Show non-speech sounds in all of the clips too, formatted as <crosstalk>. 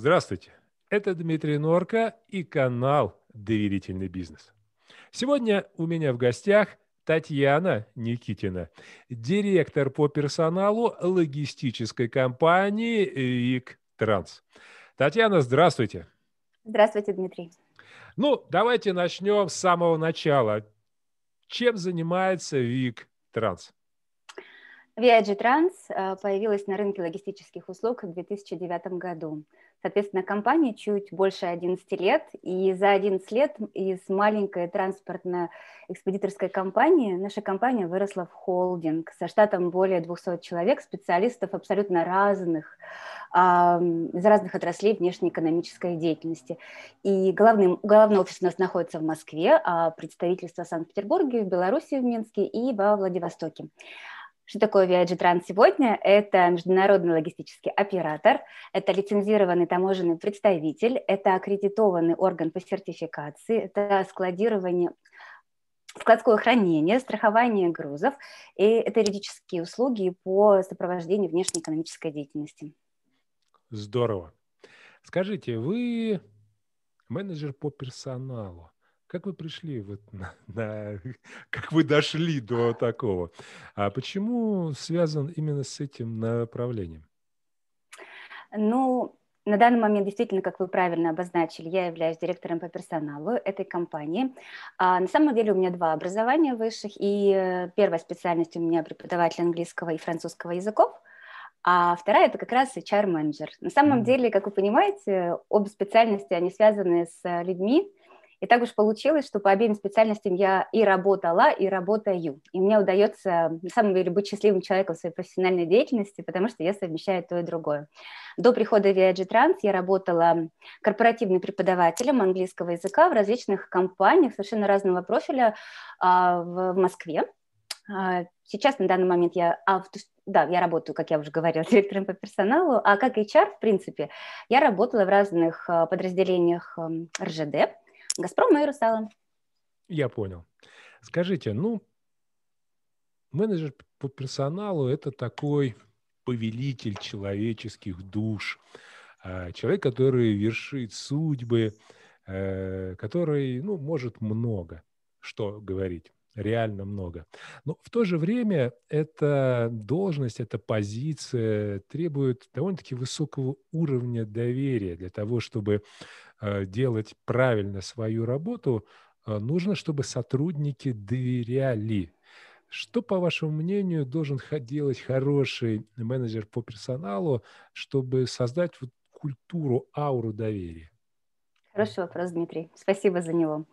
Здравствуйте, это Дмитрий Норка и канал «Доверительный бизнес». Сегодня у меня в гостях Татьяна Никитина, директор по персоналу логистической компании ВИК Транс. Татьяна, здравствуйте. Здравствуйте, Дмитрий. Ну, давайте начнем с самого начала. Чем занимается ВИК Транс? VIG Trans э, появилась на рынке логистических услуг в 2009 году. Соответственно, компания чуть больше 11 лет, и за 11 лет из маленькой транспортно-экспедиторской компании наша компания выросла в холдинг со штатом более 200 человек, специалистов абсолютно разных, из разных отраслей внешнеэкономической деятельности. И главный, главный офис у нас находится в Москве, а представительство в Санкт-Петербурге, в Беларуси, в Минске и во Владивостоке. Что такое VIG Trans сегодня? Это международный логистический оператор, это лицензированный таможенный представитель, это аккредитованный орган по сертификации, это складирование складское хранение, страхование грузов и это юридические услуги по сопровождению внешнеэкономической деятельности. Здорово. Скажите, вы менеджер по персоналу. Как вы пришли вот <laughs> на, на как вы дошли до такого? А почему связан именно с этим направлением? Ну, на данный момент, действительно, как вы правильно обозначили, я являюсь директором по персоналу этой компании. А на самом деле у меня два образования высших, и э, первая специальность у меня преподаватель английского и французского языков, а вторая это как раз HR-менеджер. На самом деле, как вы понимаете, обе специальности, они связаны с э, людьми, и так уж получилось, что по обеим специальностям я и работала, и работаю. И мне удается, на самом деле, быть счастливым человеком в своей профессиональной деятельности, потому что я совмещаю то и другое. До прихода в VIG Trans я работала корпоративным преподавателем английского языка в различных компаниях совершенно разного профиля а, в Москве. А, сейчас на данный момент я авто, да, я работаю, как я уже говорила, <laughs> директором по персоналу, а как HR, в принципе, я работала в разных а, подразделениях РЖД, Газпром и Русала. Я понял. Скажите, ну, менеджер по персоналу – это такой повелитель человеческих душ, а, человек, который вершит судьбы, э, который, ну, может много что говорить реально много. Но в то же время эта должность, эта позиция требует довольно-таки высокого уровня доверия для того, чтобы э, делать правильно свою работу, э, нужно, чтобы сотрудники доверяли. Что, по вашему мнению, должен делать хороший менеджер по персоналу, чтобы создать вот культуру, ауру доверия? Хороший вопрос, Дмитрий. Спасибо за него.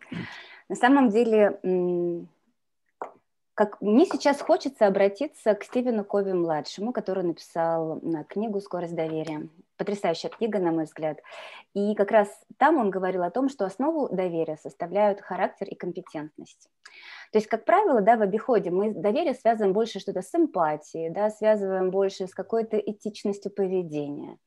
На самом деле, как мне сейчас хочется обратиться к Стивену Кови-младшему, который написал книгу «Скорость доверия». Потрясающая книга, на мой взгляд. И как раз там он говорил о том, что основу доверия составляют характер и компетентность. То есть, как правило, да, в обиходе мы доверие связываем больше что-то с эмпатией, да, связываем больше с какой-то этичностью поведения.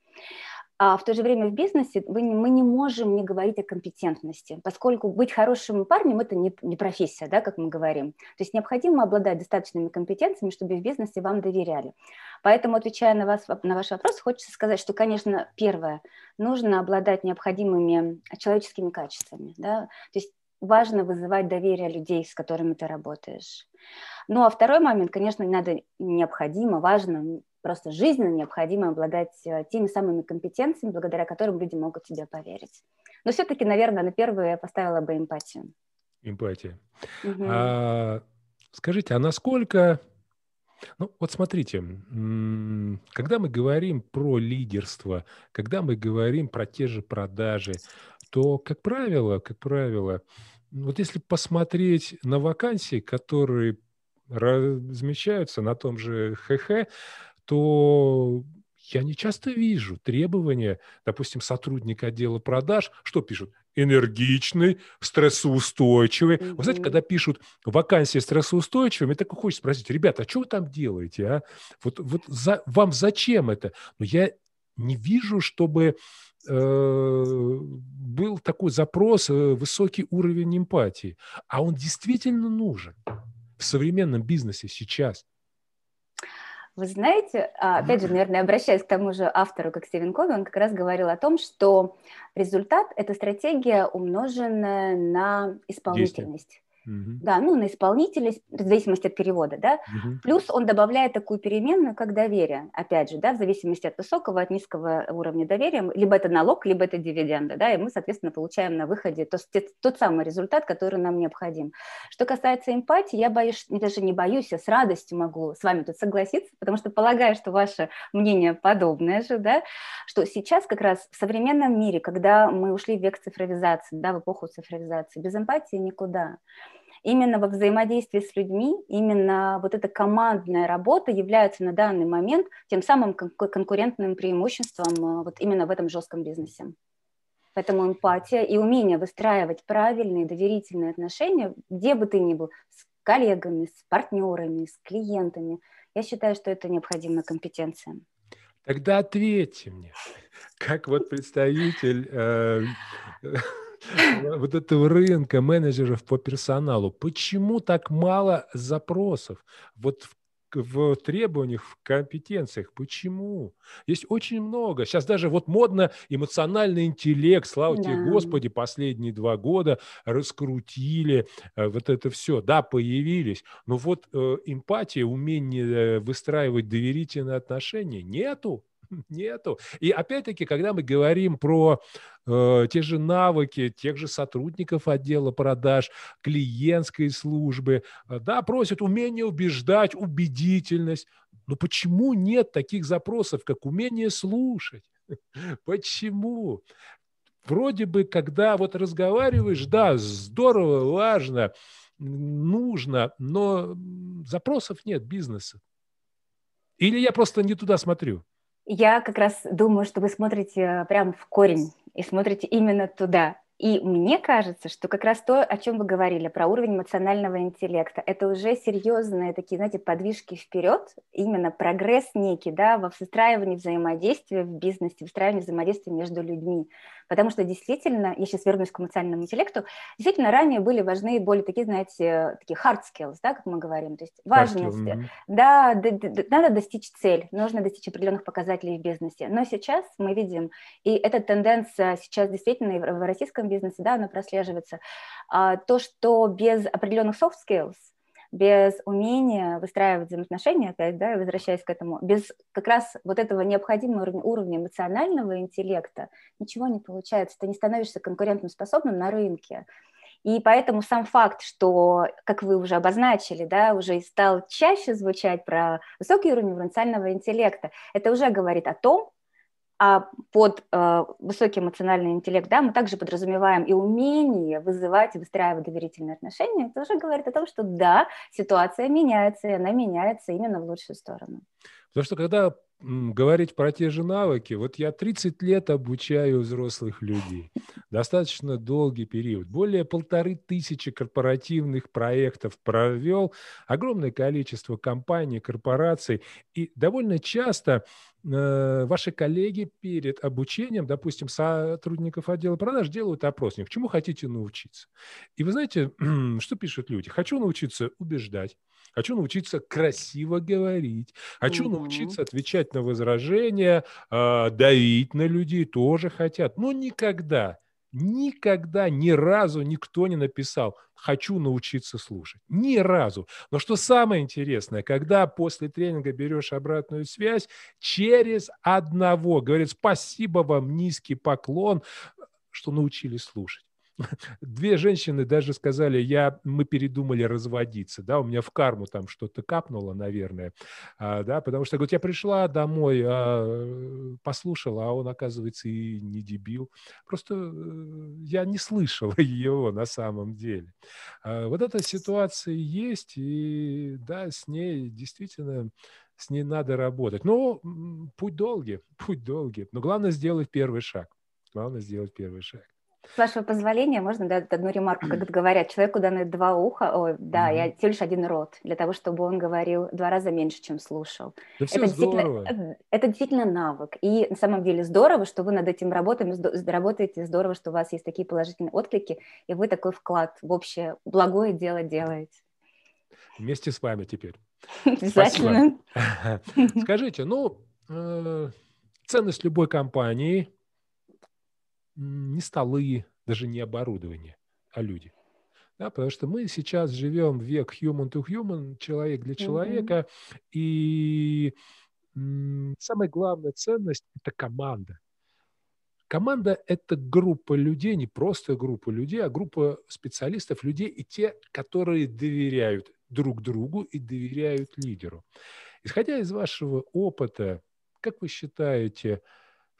А в то же время в бизнесе мы не, можем не говорить о компетентности, поскольку быть хорошим парнем – это не, не профессия, да, как мы говорим. То есть необходимо обладать достаточными компетенциями, чтобы в бизнесе вам доверяли. Поэтому, отвечая на, вас, на ваш вопрос, хочется сказать, что, конечно, первое, нужно обладать необходимыми человеческими качествами. Да? То есть важно вызывать доверие людей, с которыми ты работаешь. Ну а второй момент, конечно, надо необходимо, важно просто жизненно необходимо обладать э, теми самыми компетенциями, благодаря которым люди могут тебе поверить. Но все-таки, наверное, на первую я поставила бы эмпатию. Эмпатия. Угу. А, скажите, а насколько... Ну, вот смотрите, когда мы говорим про лидерство, когда мы говорим про те же продажи, то, как правило, как правило, вот если посмотреть на вакансии, которые размещаются на том же ХХ, то я не часто вижу требования, допустим, сотрудника отдела продаж, что пишут? Энергичный, стрессоустойчивый. Mm-hmm. Вы знаете, когда пишут вакансии стрессоустойчивый, мне так и хочется спросить, ребята, а что вы там делаете? А? Вот, вот за, вам зачем это? Но я не вижу, чтобы э, был такой запрос, э, высокий уровень эмпатии. А он действительно нужен в современном бизнесе сейчас. Вы знаете, а, опять же, наверное, обращаясь к тому же автору, как Стивен Кови, он как раз говорил о том, что результат – это стратегия, умноженная на исполнительность. Действие. Угу. Да, ну, на исполнителя, в зависимости от перевода, да. Угу. Плюс он добавляет такую переменную, как доверие, опять же, да, в зависимости от высокого, от низкого уровня доверия, либо это налог, либо это дивиденды, да, и мы, соответственно, получаем на выходе тот, тот самый результат, который нам необходим. Что касается эмпатии, я боюсь, даже не боюсь, я с радостью могу с вами тут согласиться, потому что полагаю, что ваше мнение подобное же, да, что сейчас как раз в современном мире, когда мы ушли в век цифровизации, да, в эпоху цифровизации, без эмпатии никуда именно во взаимодействии с людьми, именно вот эта командная работа является на данный момент тем самым конкурентным преимуществом э, вот именно в этом жестком бизнесе. Поэтому эмпатия и умение выстраивать правильные доверительные отношения, где бы ты ни был, с коллегами, с партнерами, с клиентами, я считаю, что это необходимая компетенция. Тогда ответьте мне, <laughs> как вот представитель э, <laughs> <laughs> вот этого рынка менеджеров по персоналу, почему так мало запросов вот в в требованиях, в компетенциях. Почему? Есть очень много. Сейчас даже вот модно эмоциональный интеллект, слава да. тебе, Господи, последние два года раскрутили э, вот это все. Да, появились, но вот э, эмпатия, умение э, выстраивать доверительные отношения нету. <laughs> Нету. И опять-таки, когда мы говорим про э, те же навыки, тех же сотрудников отдела продаж, клиентской службы, э, да, просят умение убеждать, убедительность. Но почему нет таких запросов, как умение слушать? <laughs> Почему? Вроде бы, когда вот разговариваешь, да, здорово, важно, нужно, но запросов нет бизнеса. Или я просто не туда смотрю? Я как раз думаю, что вы смотрите прямо в корень и смотрите именно туда. И мне кажется, что как раз то, о чем вы говорили, про уровень эмоционального интеллекта, это уже серьезные такие, знаете, подвижки вперед, именно прогресс некий, да, во выстраивании взаимодействия в бизнесе, выстраивании взаимодействия между людьми. Потому что действительно, я сейчас вернусь к эмоциональному интеллекту, действительно ранее были важны более такие, знаете, такие hard skills, да, как мы говорим, то есть важность, mm-hmm. да, д- д- надо достичь цель, нужно достичь определенных показателей в бизнесе. Но сейчас мы видим, и эта тенденция сейчас действительно в российском бизнесе, да, она прослеживается, а, то, что без определенных soft skills, без умения выстраивать взаимоотношения, опять, да, возвращаясь к этому, без как раз вот этого необходимого уровня, эмоционального интеллекта ничего не получается, ты не становишься конкурентным способным на рынке. И поэтому сам факт, что, как вы уже обозначили, да, уже стал чаще звучать про высокий уровень эмоционального интеллекта, это уже говорит о том, а под э, высокий эмоциональный интеллект, да, мы также подразумеваем и умение вызывать и выстраивать доверительные отношения. Это уже говорит о том, что да, ситуация меняется, и она меняется именно в лучшую сторону. Потому что когда говорить про те же навыки, вот я 30 лет обучаю взрослых людей, достаточно долгий период, более полторы тысячи корпоративных проектов провел, огромное количество компаний, корпораций, и довольно часто ваши коллеги перед обучением, допустим, сотрудников отдела продаж делают опросник, чему хотите научиться. И вы знаете, <clears throat> что пишут люди? Хочу научиться убеждать, Хочу научиться красиво говорить. Хочу угу. научиться отвечать на возражения, э, давить на людей тоже хотят. Но никогда, никогда, ни разу никто не написал «хочу научиться слушать». Ни разу. Но что самое интересное, когда после тренинга берешь обратную связь, через одного говорит «спасибо вам, низкий поклон», что научились слушать. Две женщины даже сказали, я, мы передумали разводиться, да, у меня в карму там что-то капнуло, наверное, а, да, потому что, говорит, я пришла домой, а, послушала, а он, оказывается, и не дебил. Просто э, я не слышала <laughs> его на самом деле. А, вот эта ситуация есть, и да, с ней действительно с ней надо работать. Но путь долгий, <laughs> путь долгий. Но главное сделать первый шаг. Главное сделать первый шаг. С вашего позволения, можно дать одну ремарку, как <clears throat> говорят, человеку даны два уха, ой, да, mm-hmm. я всего лишь один рот, для того, чтобы он говорил два раза меньше, чем слушал. Да это, действительно, э, это действительно навык. И на самом деле здорово, что вы над этим работаете, работаете, здорово, что у вас есть такие положительные отклики, и вы такой вклад в общее благое дело делаете. Вместе с вами теперь. Обязательно. <laughs> Скажите, ну, э, ценность любой компании не столы, даже не оборудование, а люди. Да, потому что мы сейчас живем в век human to human, человек для человека, mm-hmm. и самая главная ценность – это команда. Команда – это группа людей, не просто группа людей, а группа специалистов, людей и те, которые доверяют друг другу и доверяют лидеру. Исходя из вашего опыта, как вы считаете,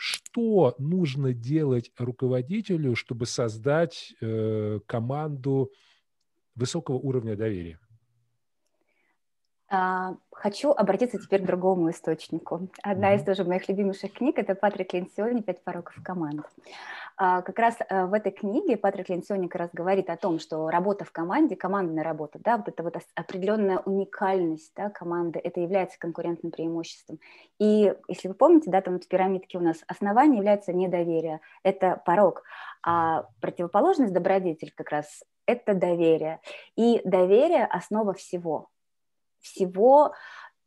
что нужно делать руководителю, чтобы создать э, команду высокого уровня доверия? А, хочу обратиться теперь к другому источнику. Одна mm-hmm. из тоже моих любимейших книг – это Патрик Ленсиони «Пять пороков команд». А, как раз э, в этой книге Патрик Ленсиони как раз говорит о том, что работа в команде, командная работа, да, вот эта вот определенная уникальность да, команды, это является конкурентным преимуществом. И если вы помните, да, там вот в пирамидке у нас основание является недоверие, это порог, а противоположность добродетель как раз – это доверие. И доверие – основа всего – всего,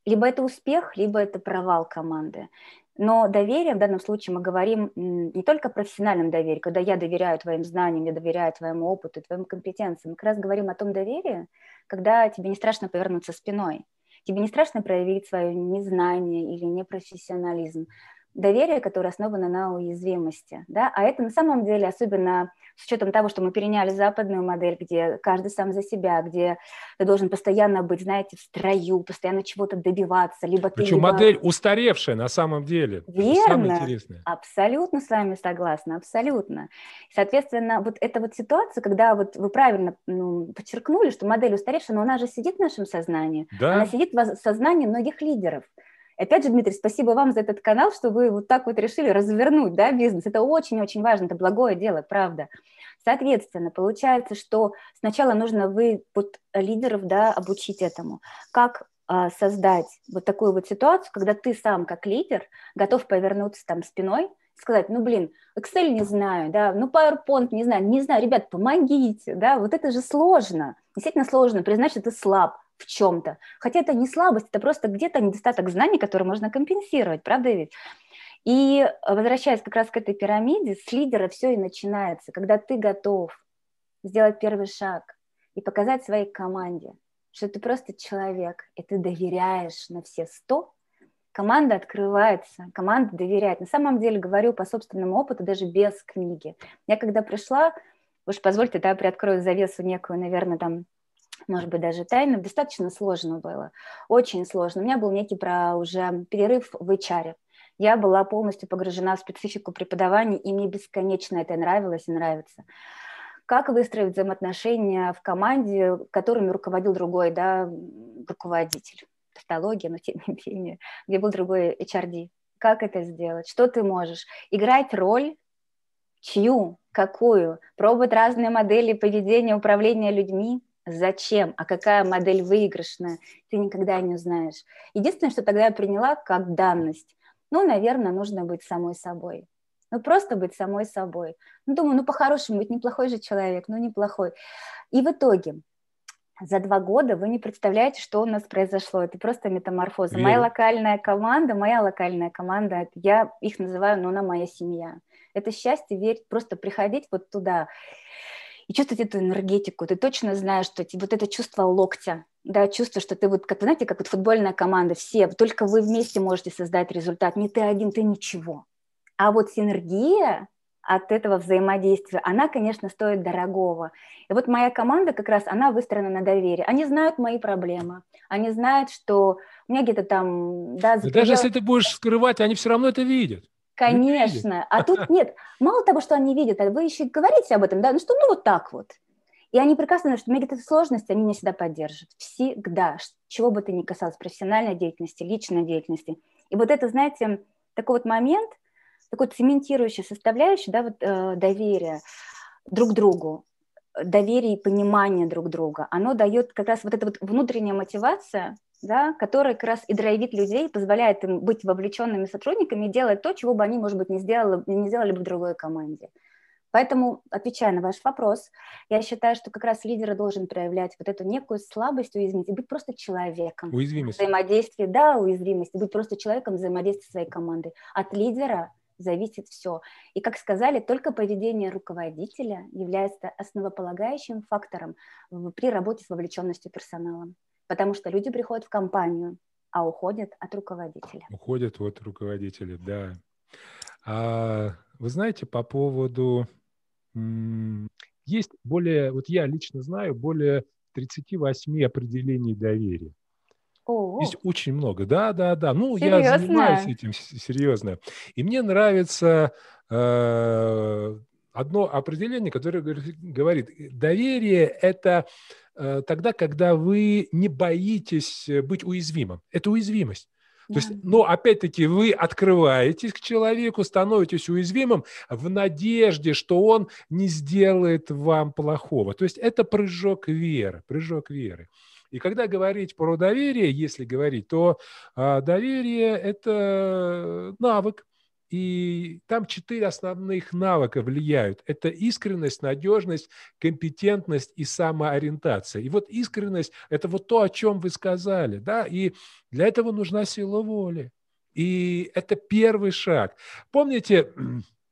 либо это успех, либо это провал команды. Но доверие, в данном случае мы говорим не только о профессиональном доверии, когда я доверяю твоим знаниям, я доверяю твоему опыту, твоим компетенциям. Мы как раз говорим о том доверии, когда тебе не страшно повернуться спиной, тебе не страшно проявить свое незнание или непрофессионализм. Доверие, которое основано на уязвимости. Да? А это на самом деле, особенно с учетом того, что мы переняли западную модель, где каждый сам за себя, где ты должен постоянно быть, знаете, в строю, постоянно чего-то добиваться, либо ты... Причем либо... модель устаревшая на самом деле. Верно. Абсолютно с вами согласна, абсолютно. Соответственно, вот эта вот ситуация, когда вот вы правильно ну, подчеркнули, что модель устаревшая, но она же сидит в нашем сознании, да. она сидит в сознании многих лидеров. Опять же, Дмитрий, спасибо вам за этот канал, что вы вот так вот решили развернуть да, бизнес. Это очень-очень важно, это благое дело, правда. Соответственно, получается, что сначала нужно вы вот, лидеров да, обучить этому. Как а, создать вот такую вот ситуацию, когда ты сам как лидер готов повернуться там спиной, сказать, ну, блин, Excel не знаю, да, ну, PowerPoint не знаю, не знаю, ребят, помогите, да, вот это же сложно, действительно сложно признать, что ты слаб, в чем-то. Хотя это не слабость, это просто где-то недостаток знаний, который можно компенсировать, правда ведь? И возвращаясь как раз к этой пирамиде, с лидера все и начинается, когда ты готов сделать первый шаг и показать своей команде, что ты просто человек, и ты доверяешь на все сто, команда открывается, команда доверяет. На самом деле, говорю по собственному опыту, даже без книги. Я когда пришла, уж позвольте, да, приоткрою завесу некую, наверное, там может быть, даже тайным, достаточно сложно было, очень сложно. У меня был некий про уже перерыв в HR. Я была полностью погружена в специфику преподавания, и мне бесконечно это нравилось и нравится. Как выстроить взаимоотношения в команде, которыми руководил другой да, руководитель? Тавтология, но тем не менее, где был другой HRD. Как это сделать? Что ты можешь? Играть роль чью, какую? Пробовать разные модели поведения, управления людьми – Зачем? А какая модель выигрышная? Ты никогда не узнаешь. Единственное, что тогда я приняла как данность, ну, наверное, нужно быть самой собой. Ну, просто быть самой собой. Ну, думаю, ну, по-хорошему, быть неплохой же человек, ну, неплохой. И в итоге за два года вы не представляете, что у нас произошло. Это просто метаморфоза. Верю. Моя локальная команда, моя локальная команда, я их называю, ну, она моя семья. Это счастье, верить, просто приходить вот туда и чувствовать эту энергетику. Ты точно знаешь, что вот это чувство локтя, да, чувство, что ты вот, как, знаете, как вот футбольная команда, все, только вы вместе можете создать результат, не ты один, ты ничего. А вот синергия от этого взаимодействия, она, конечно, стоит дорогого. И вот моя команда как раз, она выстроена на доверии. Они знают мои проблемы, они знают, что у меня где-то там... Да, да даже если ты будешь скрывать, они все равно это видят. Конечно. А тут <laughs> нет. Мало того, что они видят, а вы еще говорите об этом, да, ну что, ну вот так вот. И они прекрасно знают, что у меня какие-то сложности, они меня всегда поддержат. Всегда. Чего бы ты ни касалось, профессиональной деятельности, личной деятельности. И вот это, знаете, такой вот момент, такой цементирующий составляющий, да, вот э, доверие друг другу, доверие и понимание друг друга, оно дает как раз вот эта вот внутренняя мотивация, да, которая как раз и драйвит людей, позволяет им быть вовлеченными сотрудниками и делать то, чего бы они, может быть, не сделали, не сделали бы в другой команде. Поэтому, отвечая на ваш вопрос, я считаю, что как раз лидер должен проявлять вот эту некую слабость, уязвимость, и быть просто человеком. Уязвимость. Взаимодействие, да, уязвимость, быть просто человеком взаимодействия своей командой. От лидера зависит все. И, как сказали, только поведение руководителя является основополагающим фактором при работе с вовлеченностью персонала. Потому что люди приходят в компанию, а уходят от руководителя. Уходят от руководителя, да. А вы знаете, по поводу есть более, вот я лично знаю, более 38 определений доверия. О, Есть очень много. Да, да, да. Ну, серьезно? я занимаюсь этим серьезно. И мне нравится э, одно определение, которое говорит, доверие – это э, тогда, когда вы не боитесь быть уязвимым. Это уязвимость. То есть, но опять-таки вы открываетесь к человеку, становитесь уязвимым в надежде, что он не сделает вам плохого. То есть это прыжок веры, прыжок веры. И когда говорить про доверие, если говорить, то а, доверие – это навык, и там четыре основных навыка влияют. Это искренность, надежность, компетентность и самоориентация. И вот искренность – это вот то, о чем вы сказали. Да? И для этого нужна сила воли. И это первый шаг. Помните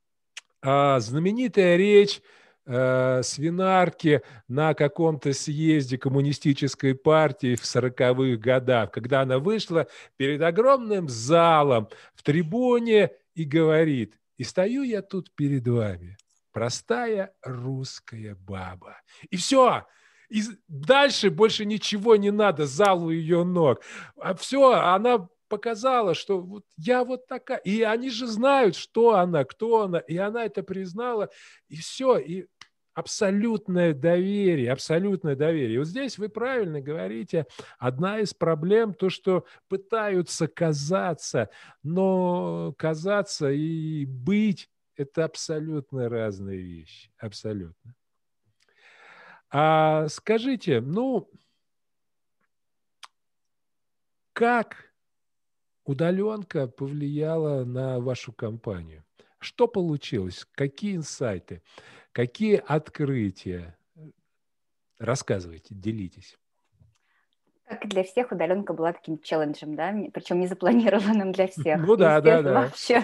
<clears throat> а, знаменитая речь э, свинарки на каком-то съезде коммунистической партии в 40-х годах, когда она вышла перед огромным залом в трибуне и говорит, и стою я тут перед вами, простая русская баба. И все, и дальше больше ничего не надо, залу ее ног. А все, она показала, что вот я вот такая. И они же знают, что она, кто она. И она это признала. И все. И абсолютное доверие, абсолютное доверие. Вот здесь вы правильно говорите, одна из проблем то, что пытаются казаться, но казаться и быть – это абсолютно разные вещи, абсолютно. А скажите, ну, как удаленка повлияла на вашу компанию? Что получилось? Какие инсайты? Какие открытия? Рассказывайте, делитесь. Как и для всех, удаленка была таким челленджем, да, причем не запланированным для всех. Ну да, да, да. Вообще,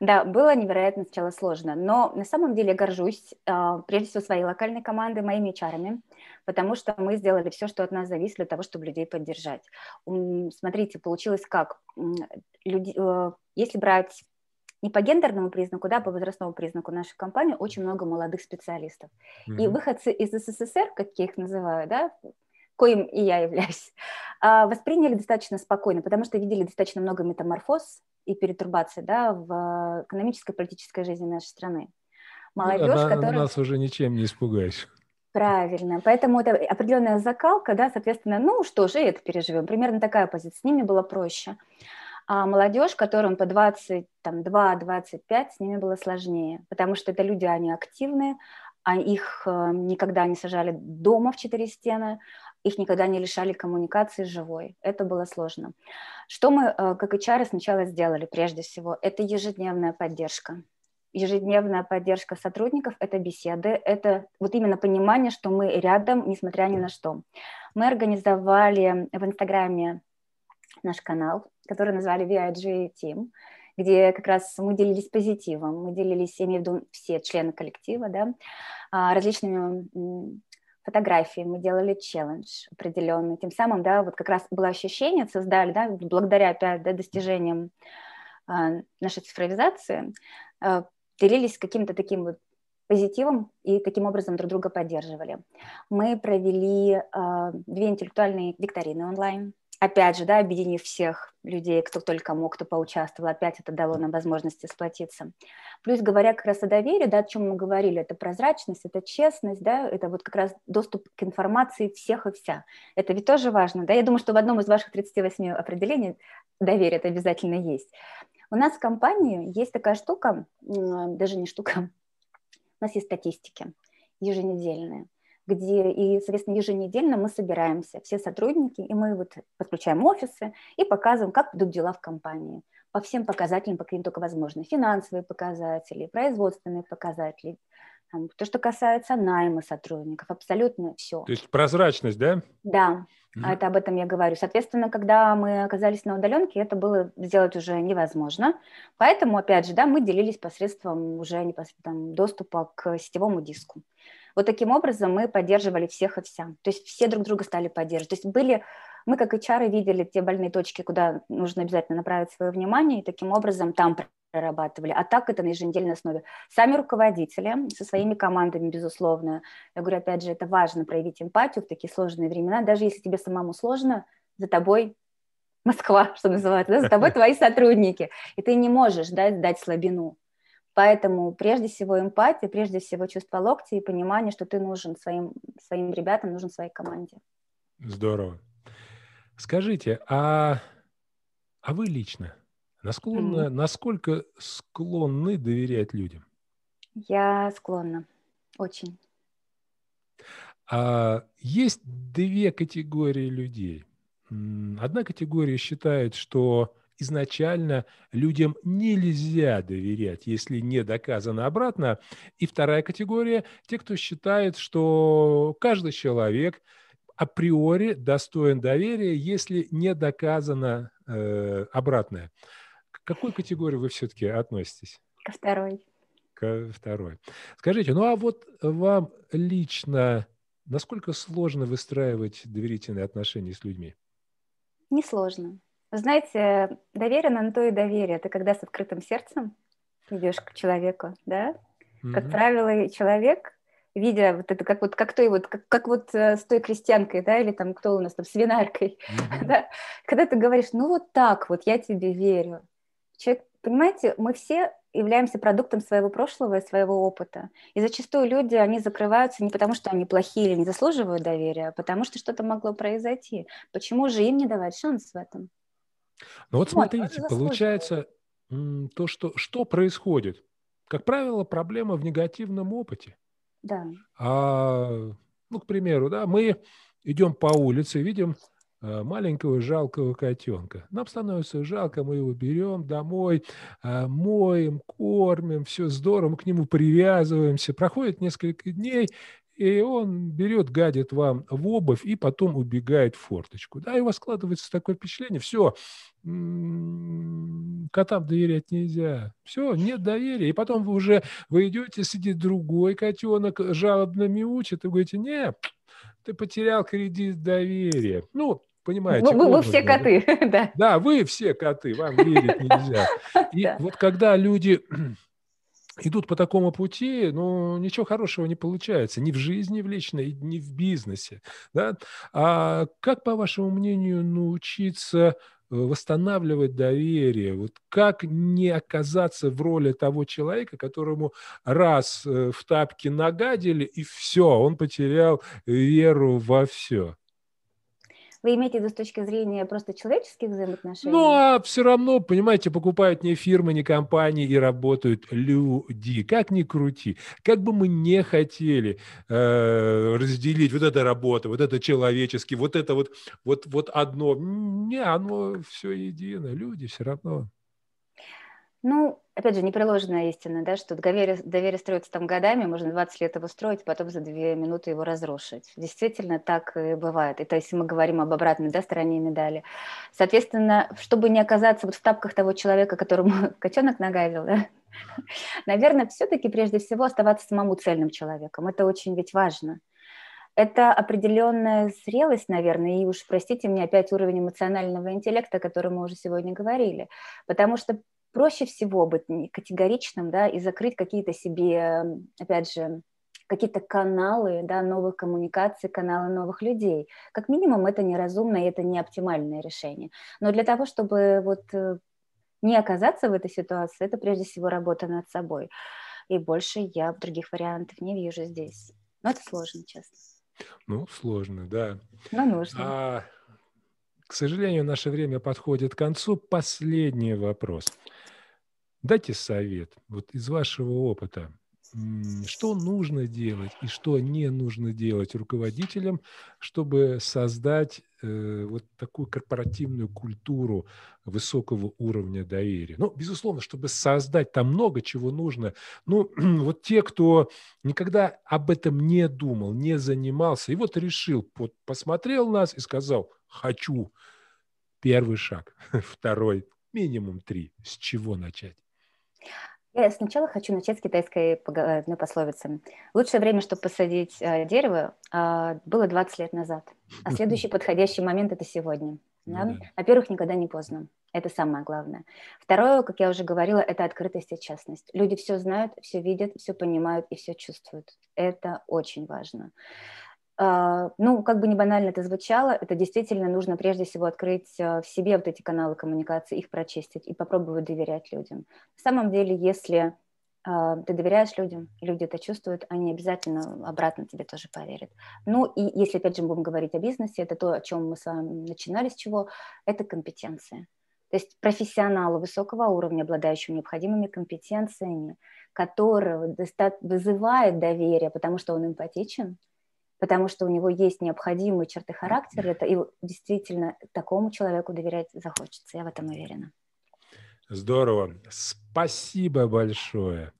да, было невероятно сначала сложно, но на самом деле горжусь, а, прежде всего, своей локальной командой, моими чарами, потому что мы сделали все, что от нас зависит для того, чтобы людей поддержать. Смотрите, получилось как? Люди, э, если брать не по гендерному признаку, да, а по возрастному признаку нашей компании очень много молодых специалистов. Mm-hmm. И выходцы из СССР, как я их называю, да, коим и я являюсь, <laughs> а, восприняли достаточно спокойно, потому что видели достаточно много метаморфоз и перетурбаций да, в экономической и политической жизни нашей страны. Ну Молодежь, ну, которая... Нас уже ничем не испугаешь. Правильно. Поэтому это определенная закалка, да, соответственно, ну что же, это переживем. Примерно такая позиция. С ними было проще. А молодежь, которым по 22-25, с ними было сложнее, потому что это люди, они активные, а их э, никогда не сажали дома в четыре стены, их никогда не лишали коммуникации живой. Это было сложно. Что мы, э, как HR, сначала сделали прежде всего? Это ежедневная поддержка. Ежедневная поддержка сотрудников – это беседы, это вот именно понимание, что мы рядом, несмотря ни на что. Мы организовали в Инстаграме наш канал, который назвали VIG Team, где как раз мы делились позитивом, мы делились, я имею в виду все члены коллектива, да, а, различными фотографиями, мы делали челлендж определенный, тем самым, да, вот как раз было ощущение, создали, да, благодаря опять да, достижениям а, нашей цифровизации, а, делились каким-то таким вот позитивом и таким образом друг друга поддерживали. Мы провели две интеллектуальные викторины онлайн, опять же, да, объединив всех людей, кто только мог, кто поучаствовал, опять это дало нам возможности сплотиться. Плюс, говоря как раз о доверии, да, о чем мы говорили, это прозрачность, это честность, да, это вот как раз доступ к информации всех и вся. Это ведь тоже важно, да, я думаю, что в одном из ваших 38 определений доверие это обязательно есть. У нас в компании есть такая штука, даже не штука, у нас есть статистики еженедельные где и, соответственно, еженедельно мы собираемся, все сотрудники, и мы вот подключаем офисы и показываем, как идут дела в компании по всем показателям, по каким только возможно. Финансовые показатели, производственные показатели, То, что касается найма сотрудников, абсолютно все. То есть прозрачность, да? Да, mm-hmm. это об этом я говорю. Соответственно, когда мы оказались на удаленке, это было сделать уже невозможно. Поэтому, опять же, да, мы делились посредством уже непосредственно доступа к сетевому диску. Вот таким образом мы поддерживали всех и вся. То есть все друг друга стали поддерживать. То есть были мы как HR видели те больные точки, куда нужно обязательно направить свое внимание, и таким образом там прорабатывали. А так это на еженедельной основе. Сами руководители со своими командами, безусловно. Я говорю, опять же, это важно проявить эмпатию в такие сложные времена. Даже если тебе самому сложно, за тобой Москва, что называется, да, за тобой <laughs> твои сотрудники. И ты не можешь да, дать слабину. Поэтому прежде всего эмпатия, прежде всего чувство локти и понимание, что ты нужен своим, своим ребятам, нужен своей команде. Здорово. Скажите, а, а вы лично насколько, mm-hmm. насколько склонны доверять людям? Я склонна, очень. А есть две категории людей. Одна категория считает, что изначально людям нельзя доверять, если не доказано обратно. И вторая категория – те, кто считает, что каждый человек априори достоин доверия, если не доказано э, обратное. К какой категории вы все-таки относитесь? Ко второй. Ко второй. Скажите, ну а вот вам лично насколько сложно выстраивать доверительные отношения с людьми? Несложно. Знаете, доверие на то и доверие. Ты когда с открытым сердцем идешь к человеку, да? Как mm правило, человек видя вот это, как вот, как той вот, как, как вот э, с той крестьянкой, да, или там кто у нас там, свинаркой, mm-hmm. <laughs> да, когда ты говоришь, ну вот так вот, я тебе верю. Человек, понимаете, мы все являемся продуктом своего прошлого и своего опыта. И зачастую люди, они закрываются не потому, что они плохие или не заслуживают доверия, а потому что что-то могло произойти. Почему же им не давать шанс в этом? Ну вот смотрите, получается, то, что, что происходит. Как правило, проблема в негативном опыте. Да. А, ну, к примеру, да, мы идем по улице, видим э, маленького жалкого котенка. Нам становится жалко, мы его берем домой, э, моем, кормим, все здорово, мы к нему привязываемся. Проходит несколько дней, и он берет, гадит вам в обувь и потом убегает в форточку. Да, и у вас складывается такое впечатление, все, котам доверять нельзя. Все, нет доверия. И потом вы уже, вы идете, сидит другой котенок, жалобно мяучит, и говорите, нет, ты потерял кредит доверия. Ну, понимаете. Вы, вы все коты, <laughs> да. Да, вы все коты, вам верить нельзя. <laughs> И вот когда люди идут по такому пути, ну, ничего хорошего не получается ни в жизни, в личной, ни в бизнесе. Да? А как, по вашему мнению, научиться э, восстанавливать доверие? Вот как не оказаться в роли того человека, которому раз э, в тапке нагадили, и все, он потерял веру во все? Вы имеете в виду с точки зрения просто человеческих взаимоотношений? Ну, а все равно, понимаете, покупают не фирмы, не компании и работают люди. Как ни крути. Как бы мы не хотели э, разделить вот эта работа, вот это человеческий, вот это вот, вот, вот одно. Не, оно все едино. Люди все равно. Ну, опять же, непреложная истина, да, что доверие, доверие строится там годами, можно 20 лет его строить, потом за две минуты его разрушить. Действительно, так и бывает. Это если мы говорим об обратной да, стороне медали. Соответственно, чтобы не оказаться вот в тапках того человека, которому <laughs> котенок нагавил, да, <laughs> наверное, все-таки прежде всего оставаться самому цельным человеком. Это очень ведь важно это определенная зрелость, наверное, и уж простите мне опять уровень эмоционального интеллекта, о котором мы уже сегодня говорили, потому что проще всего быть категоричным, да, и закрыть какие-то себе, опять же, какие-то каналы да, новых коммуникаций, каналы новых людей. Как минимум это неразумно и это не оптимальное решение. Но для того, чтобы вот э, не оказаться в этой ситуации, это прежде всего работа над собой. И больше я других вариантов не вижу здесь. Но это сложно, честно. Ну, сложно, да. Но нужно. А, к сожалению, наше время подходит к концу. Последний вопрос. Дайте совет вот из вашего опыта. что нужно делать и что не нужно делать руководителям, чтобы создать э, вот такую корпоративную культуру высокого уровня доверия. Ну, безусловно, чтобы создать там много чего нужно. Ну, <clears throat> вот те, кто никогда об этом не думал, не занимался, и вот решил, вот посмотрел нас и сказал, хочу. Первый шаг, <laughs> второй, минимум три. С чего начать? Я сначала хочу начать с китайской одной пословицы. Лучшее время, чтобы посадить э, дерево, э, было 20 лет назад, а следующий <laughs> подходящий момент – это сегодня. Ну да? Да. Во-первых, никогда не поздно. Это самое главное. Второе, как я уже говорила, это открытость и честность. Люди все знают, все видят, все понимают и все чувствуют. Это очень важно. А, ну, как бы не банально это звучало, это действительно нужно прежде всего открыть а, в себе вот эти каналы коммуникации, их прочистить и попробовать доверять людям. На самом деле, если а, ты доверяешь людям, люди это чувствуют, они обязательно обратно тебе тоже поверят. Ну и если опять же мы будем говорить о бизнесе, это то, о чем мы с вами начинали, с чего, это компетенции. То есть профессионалы высокого уровня, обладающие необходимыми компетенциями, который вызывает доверие, потому что он эмпатичен, потому что у него есть необходимые черты характера, это и действительно такому человеку доверять захочется, я в этом уверена. Здорово. Спасибо большое.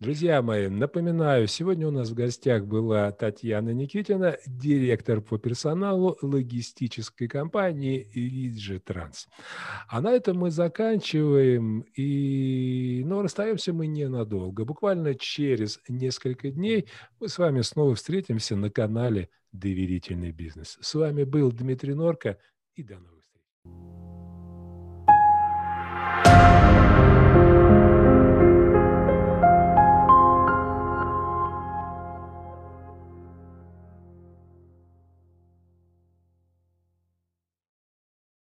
Друзья мои, напоминаю, сегодня у нас в гостях была Татьяна Никитина, директор по персоналу логистической компании «Риджи Транс». А на этом мы заканчиваем, и... но расстаемся мы ненадолго. Буквально через несколько дней мы с вами снова встретимся на канале «Доверительный бизнес». С вами был Дмитрий Норко, и до новых встреч.